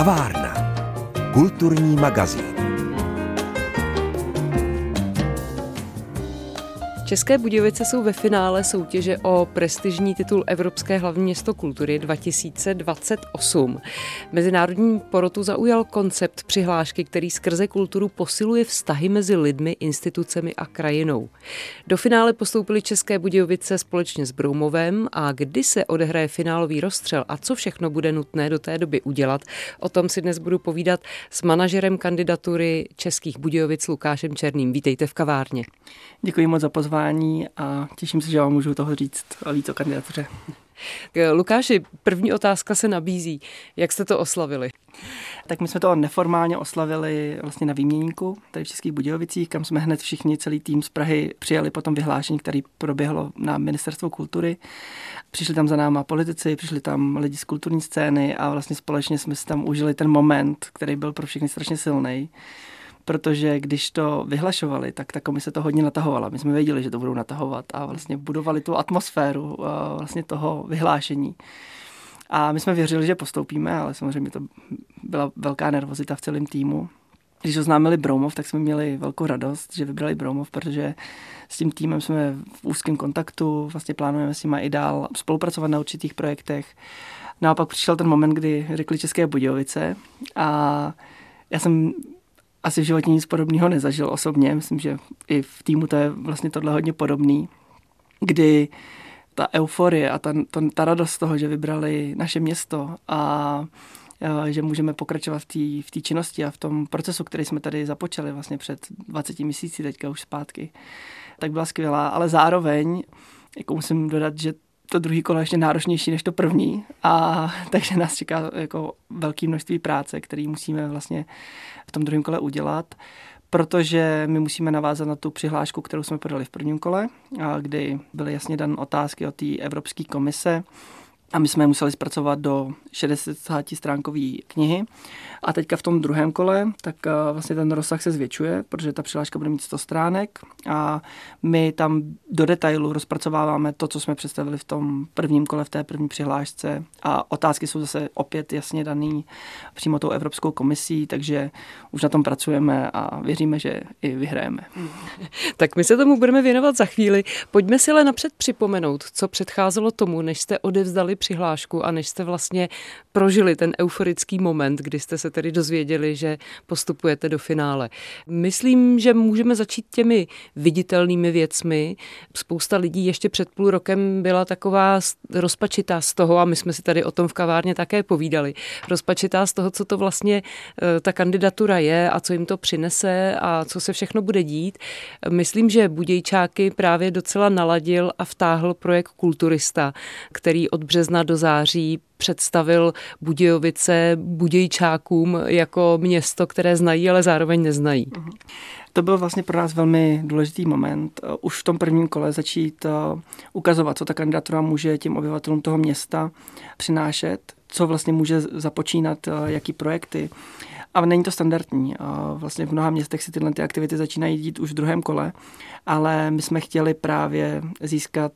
Kavárna. Kulturní magazín. České Budějovice jsou ve finále soutěže o prestižní titul Evropské hlavní město kultury 2028. Mezinárodní porotu zaujal koncept přihlášky, který skrze kulturu posiluje vztahy mezi lidmi, institucemi a krajinou. Do finále postoupili České Budějovice společně s Broumovem a kdy se odehraje finálový rozstřel a co všechno bude nutné do té doby udělat, o tom si dnes budu povídat s manažerem kandidatury Českých Budějovic Lukášem Černým. Vítejte v kavárně. Děkuji moc za pozvání a těším se, že vám můžu toho říct víc o kandidatuře. Lukáši, první otázka se nabízí. Jak jste to oslavili? Tak my jsme to neformálně oslavili vlastně na výměníku tady v Českých Budějovicích, kam jsme hned všichni, celý tým z Prahy přijali potom vyhlášení, který proběhlo na Ministerstvo kultury. Přišli tam za náma politici, přišli tam lidi z kulturní scény a vlastně společně jsme si tam užili ten moment, který byl pro všechny strašně silný protože když to vyhlašovali, tak ta komise to hodně natahovala. My jsme věděli, že to budou natahovat a vlastně budovali tu atmosféru vlastně toho vyhlášení. A my jsme věřili, že postoupíme, ale samozřejmě to byla velká nervozita v celém týmu. Když oznámili Broumov, tak jsme měli velkou radost, že vybrali Broumov, protože s tím týmem jsme v úzkém kontaktu, vlastně plánujeme s nimi i dál spolupracovat na určitých projektech. No přišel ten moment, kdy řekli České Budějovice a já jsem asi v životě nic podobného nezažil osobně. Myslím, že i v týmu to je vlastně tohle hodně podobný, kdy ta euforie a ta, ta, ta radost z toho, že vybrali naše město a že můžeme pokračovat v té v činnosti a v tom procesu, který jsme tady započali vlastně před 20 měsíci, teďka už zpátky, tak byla skvělá, ale zároveň jako musím dodat, že to druhý kolo je ještě náročnější než to první a takže nás čeká jako velké množství práce, který musíme vlastně v tom druhém kole udělat protože my musíme navázat na tu přihlášku, kterou jsme podali v prvním kole, kdy byly jasně dan otázky od té Evropské komise, a my jsme je museli zpracovat do 60 stránkové knihy. A teďka v tom druhém kole, tak eh, vlastně ten rozsah se zvětšuje, protože ta přihláška bude mít 100 stránek a my tam do detailu rozpracováváme to, co jsme představili v tom prvním kole, v té první přihlášce a otázky jsou zase opět jasně daný přímo tou Evropskou komisí, takže už na tom pracujeme a věříme, že i vyhrajeme. Tak my se tomu budeme věnovat za chvíli. Pojďme si ale napřed připomenout, co předcházelo tomu, než jste odevzdali přihlášku a než jste vlastně prožili ten euforický moment, kdy jste se tedy dozvěděli, že postupujete do finále. Myslím, že můžeme začít těmi viditelnými věcmi. Spousta lidí ještě před půl rokem byla taková rozpačitá z toho, a my jsme si tady o tom v kavárně také povídali, rozpačitá z toho, co to vlastně eh, ta kandidatura je a co jim to přinese a co se všechno bude dít. Myslím, že Budějčáky právě docela naladil a vtáhl projekt Kulturista, který od března do září představil Budějovice Budějčákům jako město, které znají, ale zároveň neznají. Mhm. To byl vlastně pro nás velmi důležitý moment. Už v tom prvním kole začít eh, ukazovat, co ta kandidatura může těm obyvatelům toho města přinášet, co vlastně může započínat, eh, jaký projekty. A není to standardní. Vlastně v mnoha městech si tyhle ty aktivity začínají dít už v druhém kole, ale my jsme chtěli právě získat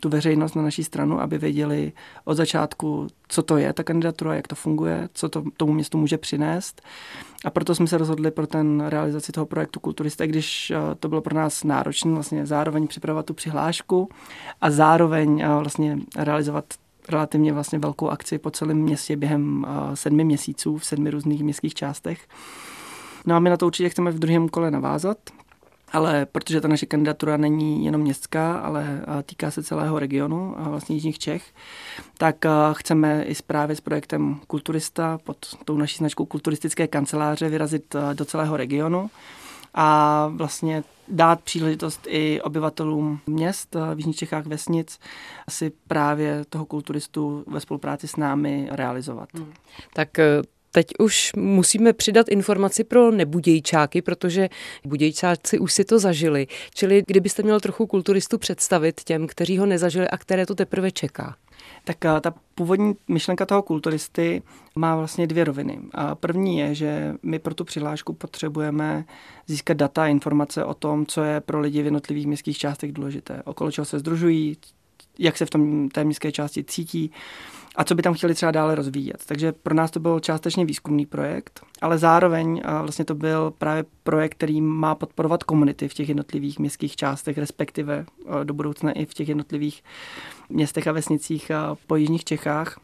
tu veřejnost na naší stranu, aby věděli od začátku, co to je ta kandidatura, jak to funguje, co to tomu městu může přinést. A proto jsme se rozhodli pro ten realizaci toho projektu Kulturista, když to bylo pro nás náročné vlastně zároveň připravovat tu přihlášku a zároveň vlastně realizovat relativně vlastně velkou akci po celém městě během sedmi měsíců v sedmi různých městských částech. No a my na to určitě chceme v druhém kole navázat, ale protože ta naše kandidatura není jenom městská, ale týká se celého regionu a vlastně Jižních Čech, tak chceme i právě s projektem Kulturista pod tou naší značkou kulturistické kanceláře vyrazit do celého regionu a vlastně dát příležitost i obyvatelům měst v Jižních Čechách vesnic si právě toho kulturistu ve spolupráci s námi realizovat. Hmm. Tak eh, Teď už musíme přidat informaci pro nebudějčáky, protože budějčáci už si to zažili. Čili kdybyste měl trochu kulturistu představit těm, kteří ho nezažili a které to teprve čeká. Tak eh, ta původní myšlenka toho kulturisty má vlastně dvě roviny. A první je, že my pro tu přihlášku potřebujeme získat data a informace o tom, co je pro lidi v jednotlivých městských částech důležité, okolo čeho se združují, jak se v tom té městské části cítí a co by tam chtěli třeba dále rozvíjet. Takže pro nás to byl částečně výzkumný projekt, ale zároveň vlastně to byl právě projekt, který má podporovat komunity v těch jednotlivých městských částech, respektive do budoucna i v těch jednotlivých městech a vesnicích po jižních Čechách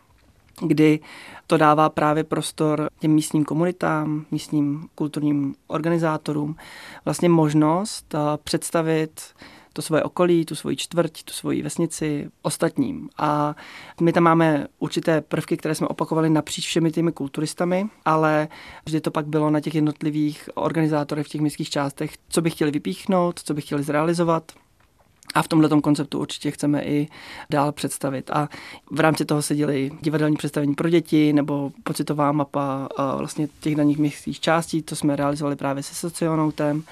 kdy to dává právě prostor těm místním komunitám, místním kulturním organizátorům vlastně možnost představit to svoje okolí, tu svoji čtvrť, tu svoji vesnici ostatním. A my tam máme určité prvky, které jsme opakovali napříč všemi těmi kulturistami, ale vždy to pak bylo na těch jednotlivých organizátorech v těch městských částech, co by chtěli vypíchnout, co by chtěli zrealizovat. A v tomhle konceptu určitě chceme i dál představit. A v rámci toho se děli divadelní představení pro děti nebo pocitová mapa vlastně těch daných městských částí, to jsme realizovali právě se socionautem.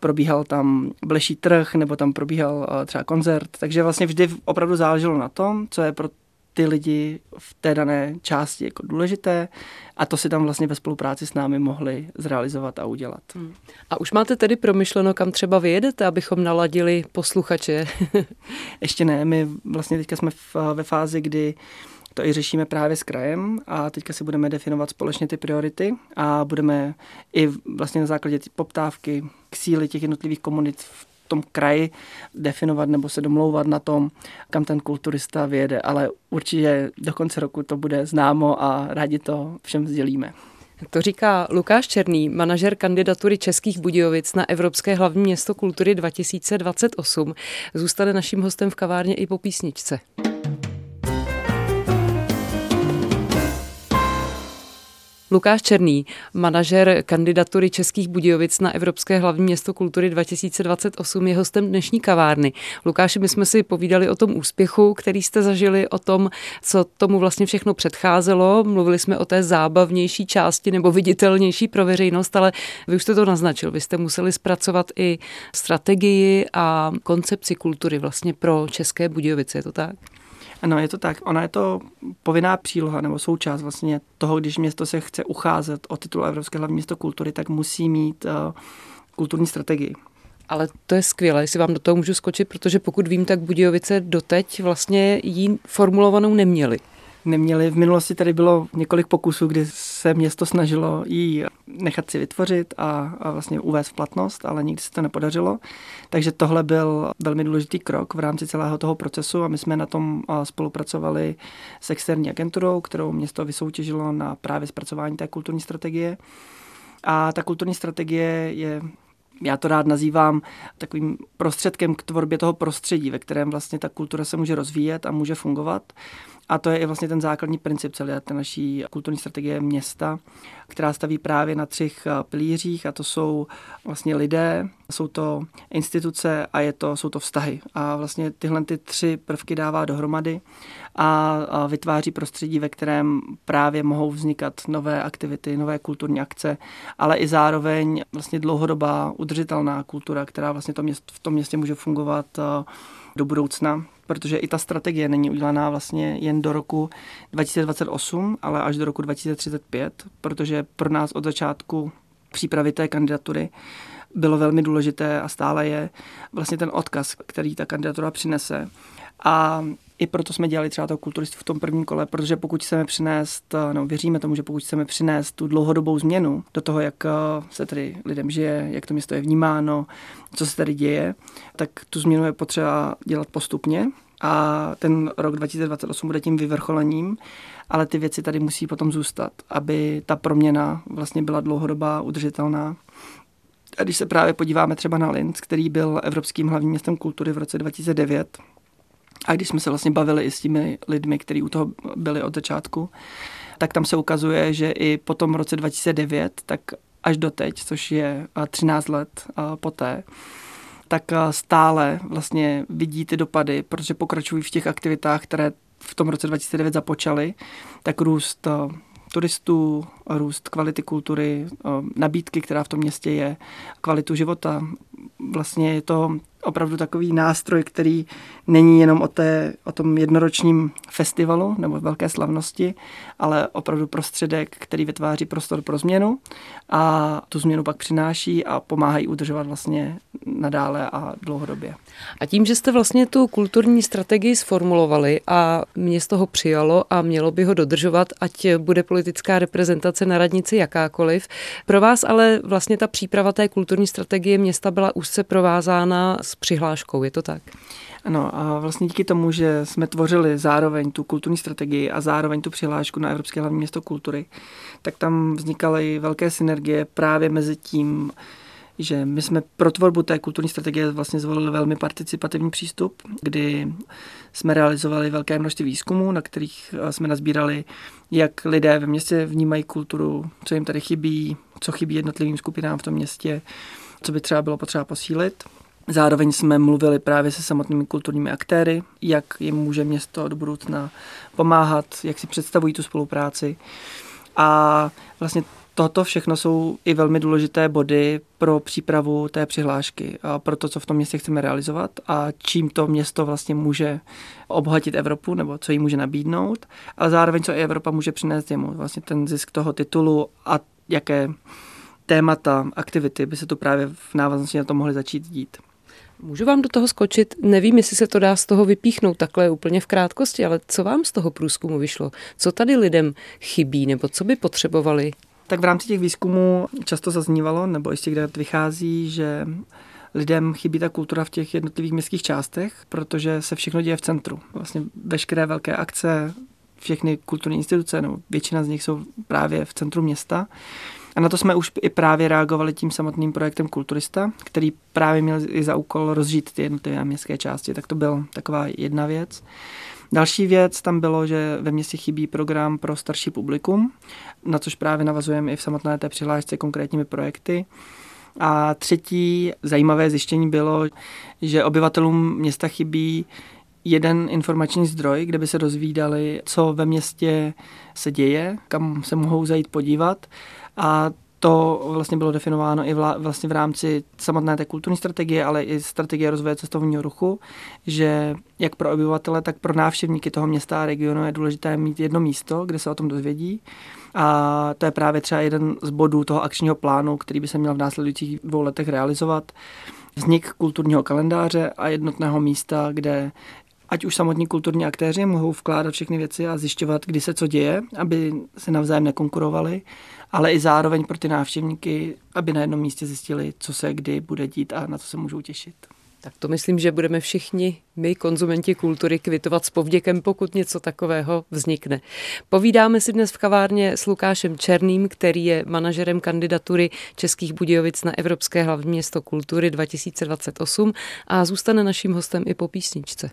Probíhal tam bleší trh nebo tam probíhal třeba koncert. Takže vlastně vždy opravdu záleželo na tom, co je pro ty lidi v té dané části jako důležité a to si tam vlastně ve spolupráci s námi mohli zrealizovat a udělat. Hmm. A už máte tedy promyšleno, kam třeba vyjedete, abychom naladili posluchače? Ještě ne, my vlastně teďka jsme v, ve fázi, kdy to i řešíme právě s krajem a teďka si budeme definovat společně ty priority a budeme i vlastně na základě poptávky k síly těch jednotlivých komunit v tom kraji definovat nebo se domlouvat na tom, kam ten kulturista vyjede, ale určitě do konce roku to bude známo a rádi to všem sdělíme. To říká Lukáš Černý, manažer kandidatury Českých Budějovic na Evropské hlavní město kultury 2028. Zůstane naším hostem v kavárně i po písničce. Lukáš Černý, manažer kandidatury Českých Budějovic na Evropské hlavní město kultury 2028, je hostem dnešní kavárny. Lukáši, my jsme si povídali o tom úspěchu, který jste zažili, o tom, co tomu vlastně všechno předcházelo. Mluvili jsme o té zábavnější části nebo viditelnější pro veřejnost, ale vy už jste to naznačil. Vy jste museli zpracovat i strategii a koncepci kultury vlastně pro České Budějovice, je to tak? Ano, je to tak. Ona je to povinná příloha nebo součást vlastně toho, když město se chce ucházet o titul Evropské hlavní město kultury, tak musí mít uh, kulturní strategii. Ale to je skvělé, jestli vám do toho můžu skočit, protože pokud vím, tak Budějovice doteď vlastně jí formulovanou neměli neměli. V minulosti tady bylo několik pokusů, kdy se město snažilo ji nechat si vytvořit a, a vlastně uvést v platnost, ale nikdy se to nepodařilo. Takže tohle byl velmi důležitý krok v rámci celého toho procesu a my jsme na tom spolupracovali s externí agenturou, kterou město vysoutěžilo na právě zpracování té kulturní strategie. A ta kulturní strategie je já to rád nazývám takovým prostředkem k tvorbě toho prostředí, ve kterém vlastně ta kultura se může rozvíjet a může fungovat. A to je i vlastně ten základní princip celé té naší kulturní strategie města, která staví právě na třech eh, pilířích a to jsou vlastně lidé, jsou to instituce a je to, jsou to vztahy. A vlastně tyhle ty tři prvky dává dohromady a, a vytváří prostředí, ve kterém právě mohou vznikat nové aktivity, nové kulturní akce, ale i zároveň vlastně dlouhodobá udržitelná kultura, která vlastně to měst, v tom městě může fungovat eh, do budoucna protože i ta strategie není udělaná vlastně jen do roku 2028, ale až do roku 2035, protože pro nás od začátku přípravy té kandidatury bylo velmi důležité a stále je vlastně ten odkaz, který ta kandidatura přinese. A i proto jsme dělali třeba toho kulturistu v tom prvním kole, protože pokud chceme přinést, no věříme tomu, že pokud chceme přinést tu dlouhodobou změnu do toho, jak eh, se tady lidem žije, jak to město je vnímáno, co se tady děje, tak tu změnu je potřeba dělat postupně a ten rok 2028 bude tím vyvrcholením, ale ty věci tady musí potom zůstat, aby ta proměna vlastně byla dlouhodobá, udržitelná. A když se právě podíváme třeba na Linz, který byl Evropským hlavním městem kultury v roce 2009, a když jsme se vlastně bavili i s těmi lidmi, kteří u toho byli od začátku, tak tam se ukazuje, že i po tom roce 2009, tak až doteď, což je 13 let poté, tak stále vlastně vidí ty dopady, protože pokračují v těch aktivitách, které v tom roce 2009 započaly, tak růst turistů, růst kvality kultury, nabídky, která v tom městě je, kvalitu života. Vlastně je to opravdu takový nástroj, který není jenom o, té, o tom jednoročním festivalu nebo velké slavnosti, ale opravdu prostředek, který vytváří prostor pro změnu a tu změnu pak přináší a pomáhají udržovat vlastně nadále a dlouhodobě. A tím, že jste vlastně tu kulturní strategii sformulovali a město ho přijalo a mělo by ho dodržovat, ať bude politická reprezentace na radnici jakákoliv, pro vás ale vlastně ta příprava té kulturní strategie města byla úzce provázána s přihláškou, je to tak? Ano, a vlastně díky tomu, že jsme tvořili zároveň tu kulturní strategii a zároveň tu přihlášku na Evropské hlavní město kultury, tak tam vznikaly velké synergie právě mezi tím, že my jsme pro tvorbu té kulturní strategie vlastně zvolili velmi participativní přístup, kdy jsme realizovali velké množství výzkumů, na kterých eh, jsme nazbírali, jak lidé ve městě vnímají kulturu, co jim tady chybí, co chybí jednotlivým skupinám v tom městě, co by třeba bylo potřeba posílit. Zároveň jsme mluvili právě se samotnými kulturními aktéry, jak jim může město do budoucna pomáhat, jak si představují tu spolupráci. A vlastně toto všechno jsou i velmi důležité body pro přípravu té přihlášky a pro to, co v tom městě chceme realizovat a čím to město vlastně může obohatit Evropu nebo co jí může nabídnout, ale zároveň co i Evropa může přinést jemu. Vlastně ten zisk toho titulu a jaké témata, aktivity by se tu právě v návaznosti na to mohly začít dít. Můžu vám do toho skočit? Nevím, jestli se to dá z toho vypíchnout takhle úplně v krátkosti, ale co vám z toho průzkumu vyšlo? Co tady lidem chybí nebo co by potřebovali? Tak v rámci těch výzkumů často zaznívalo, nebo ještě kde vychází, že lidem chybí ta kultura v těch jednotlivých městských částech, protože se všechno děje v centru. Vlastně veškeré velké akce, všechny kulturní instituce, nebo většina z nich jsou právě v centru města. A na to jsme už i právě reagovali tím samotným projektem Kulturista, který právě měl i za úkol rozžít ty jednotlivé městské části. Tak to byla taková jedna věc. Další věc tam bylo, že ve městě chybí program pro starší publikum, na což právě navazujeme i v samotné té přihlášce konkrétními projekty. A třetí zajímavé zjištění bylo, že obyvatelům města chybí jeden informační zdroj, kde by se dozvídali, co ve městě se děje, kam se mohou zajít podívat. A to vlastně bylo definováno i vla, vlastně v rámci samotné té kulturní strategie, ale i strategie rozvoje cestovního ruchu, že jak pro obyvatele, tak pro návštěvníky toho města a regionu je důležité mít jedno místo, kde se o tom dozvědí. A to je právě třeba jeden z bodů toho akčního plánu, který by se měl v následujících dvou letech realizovat. Vznik kulturního kalendáře a jednotného místa, kde ať už samotní kulturní aktéři mohou vkládat všechny věci a zjišťovat, kdy se co děje, aby se navzájem nekonkurovali, ale i zároveň pro ty návštěvníky, aby na jednom místě zjistili, co se kdy bude dít a na co se můžou těšit. Tak to myslím, že budeme všichni my, konzumenti kultury, kvitovat s povděkem, pokud něco takového vznikne. Povídáme si dnes v kavárně s Lukášem Černým, který je manažerem kandidatury Českých Budějovic na Evropské hlavní město kultury 2028 a zůstane naším hostem i po písničce.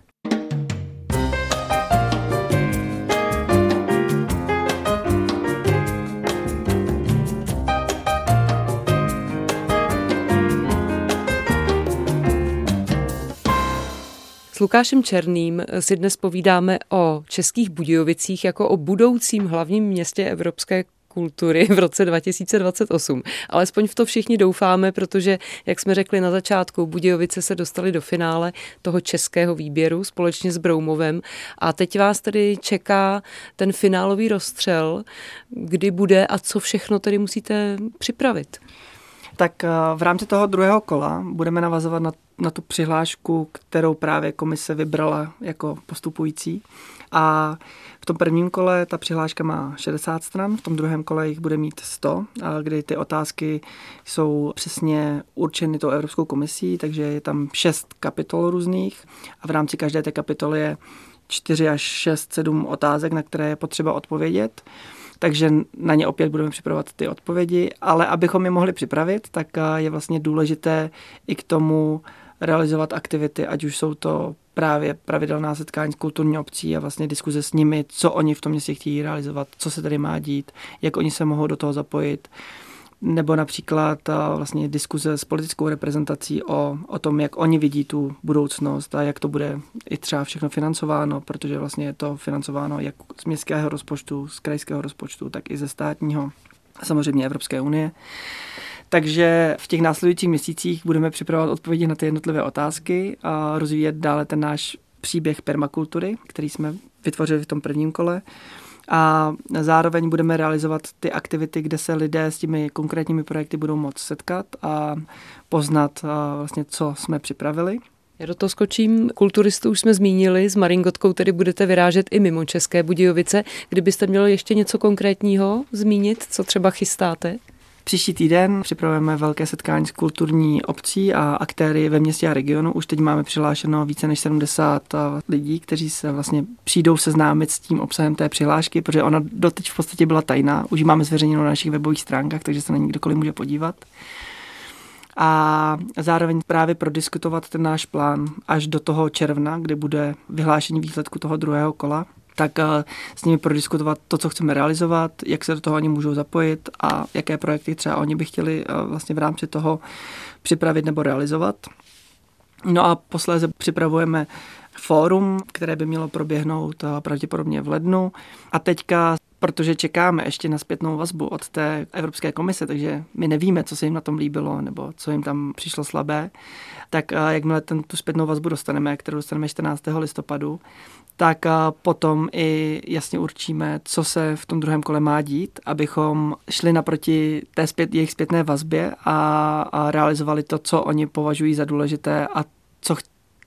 Lukášem Černým si dnes povídáme o Českých Budějovicích jako o budoucím hlavním městě Evropské kultury v roce 2028. Alespoň v to všichni doufáme, protože, jak jsme řekli na začátku, Budějovice se dostali do finále toho českého výběru společně s Broumovem a teď vás tedy čeká ten finálový rozstřel, kdy bude a co všechno tedy musíte připravit. Tak eh, v rámci toho druhého kola budeme navazovat na, na tu přihlášku, kterou právě komise vybrala jako postupující. A v tom prvním kole ta přihláška má 60 stran, v tom druhém kole jich bude mít 100, kdy ty otázky jsou přesně určeny tou Evropskou komisí, takže je tam 6 kapitol různých a v rámci každé té kapitoly je 4 až 6, 7 otázek, na které je potřeba odpovědět takže na ně opět budeme připravovat ty odpovědi, ale abychom je mohli připravit, tak eh, je vlastně důležité i k tomu realizovat aktivity, ať už jsou to právě pravidelná setkání s kulturní obcí a vlastně diskuze s nimi, co oni v tom městě chtějí realizovat, co se tady má dít, jak oni se mohou do toho zapojit nebo například vlastně diskuze s politickou reprezentací o, o tom, jak oni vidí tu budoucnost a jak to bude i třeba všechno financováno, protože vlastně je to financováno jak z městského rozpočtu, z krajského rozpočtu, tak i ze státního, samozřejmě Evropské unie. Takže v těch následujících měsících budeme připravovat odpovědi na ty jednotlivé otázky a rozvíjet dále ten náš příběh permakultury, který jsme vytvořili v tom prvním kole. A zároveň budeme realizovat ty aktivity, kde se lidé s těmi konkrétními projekty budou moct setkat a poznat vlastně, co jsme připravili. Já do toho skočím. Kulturistu už jsme zmínili, s Maringotkou tedy budete vyrážet i mimo České Budějovice. Kdybyste měl ještě něco konkrétního zmínit, co třeba chystáte? Příští týden připravujeme velké setkání s kulturní obcí a aktéry ve městě a regionu. Už teď máme přihlášeno více než 70 lidí, kteří se vlastně přijdou seznámit s tím obsahem té přihlášky, protože ona doteď v podstatě byla tajná. Už ji máme zveřejněnou na našich webových stránkách, takže se na ní kdokoliv může podívat a zároveň právě prodiskutovat ten náš plán až do toho června, kdy bude vyhlášení výsledku toho druhého kola tak eh, s nimi prodiskutovat to, co chceme realizovat, jak se do toho oni můžou zapojit a jaké projekty třeba oni by chtěli eh, vlastně v rámci toho připravit nebo realizovat. No a posléze připravujeme fórum, které by mělo proběhnout eh, pravděpodobně v lednu. A teďka protože čekáme ještě na zpětnou vazbu od té Evropské komise, takže my nevíme, co se jim na tom líbilo nebo co jim tam přišlo slabé, tak jakmile ten, tu zpětnou vazbu dostaneme, kterou dostaneme 14. listopadu, tak potom i jasně určíme, co se v tom druhém kole má dít, abychom šli naproti té zpět, jejich zpětné vazbě a, a realizovali to, co oni považují za důležité a co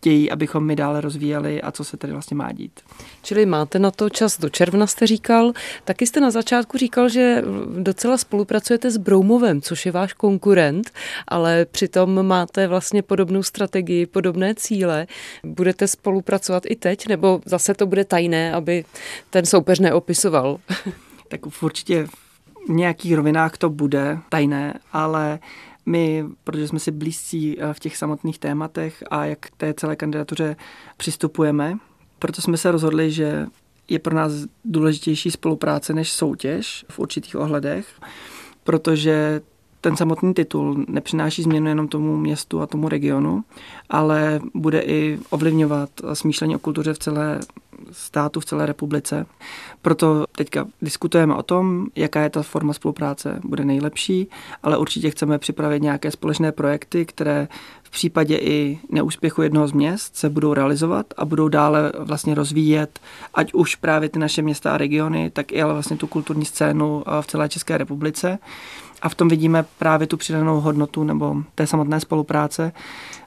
chtějí, abychom my dále rozvíjeli a co se tady vlastně má dít. Čili máte na to čas do června, jste říkal. Taky jste na začátku říkal, že docela spolupracujete s Broumovem, což je váš konkurent, ale přitom máte vlastně podobnou strategii, podobné cíle. Budete spolupracovat i teď, nebo zase to bude tajné, aby ten soupeř neopisoval? tak určitě v nějakých rovinách to bude tajné, ale my, protože jsme si blízcí eh, v těch samotných tématech a jak k té celé kandidatuře přistupujeme, proto jsme se rozhodli, že je pro nás důležitější spolupráce než soutěž v určitých ohledech, protože ten samotný titul nepřináší změnu jenom tomu městu a tomu regionu, ale bude i ovlivňovat smýšlení o kultuře v celé státu, v celé republice. Proto teďka diskutujeme o tom, jaká je ta forma spolupráce, bude nejlepší, ale určitě chceme připravit nějaké společné projekty, které v případě i neúspěchu jednoho z měst se budou realizovat a budou dále vlastně rozvíjet, ať už právě ty naše města a regiony, tak i ale vlastně tu kulturní scénu v celé České republice. A v tom vidíme právě tu přidanou hodnotu nebo té samotné spolupráce,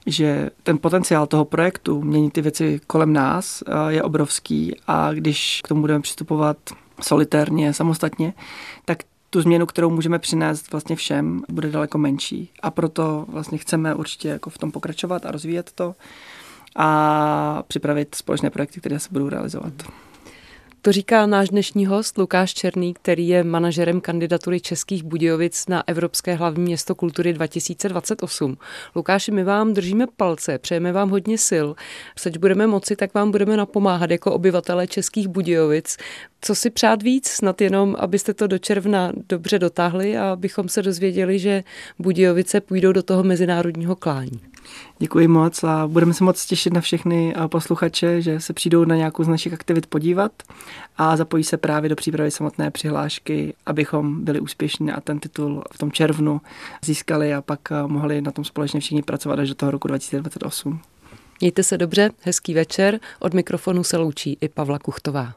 že ten potenciál toho projektu měnit ty věci kolem nás je obrovský a když k tomu budeme přistupovat solitérně, samostatně, tak tu změnu, kterou můžeme přinést vlastně všem, bude daleko menší. A proto vlastně chceme určitě jako v tom pokračovat a rozvíjet to a připravit společné projekty, které se budou realizovat. To říká náš dnešní host Lukáš Černý, který je manažerem kandidatury Českých Budějovic na Evropské hlavní město kultury 2028. Lukáši, my vám držíme palce, přejeme vám hodně sil. Seč budeme moci, tak vám budeme napomáhat jako obyvatele Českých Budějovic. Co si přát víc? Snad jenom, abyste to do června dobře dotáhli a abychom se dozvěděli, že Budějovice půjdou do toho mezinárodního klání. Děkuji moc a budeme se moc těšit na všechny posluchače, že se přijdou na nějakou z našich aktivit podívat a zapojí se právě do přípravy samotné přihlášky, abychom byli úspěšní a ten titul v tom červnu získali a pak mohli na tom společně všichni pracovat až do toho roku 2028. Mějte se dobře, hezký večer. Od mikrofonu se loučí i Pavla Kuchtová.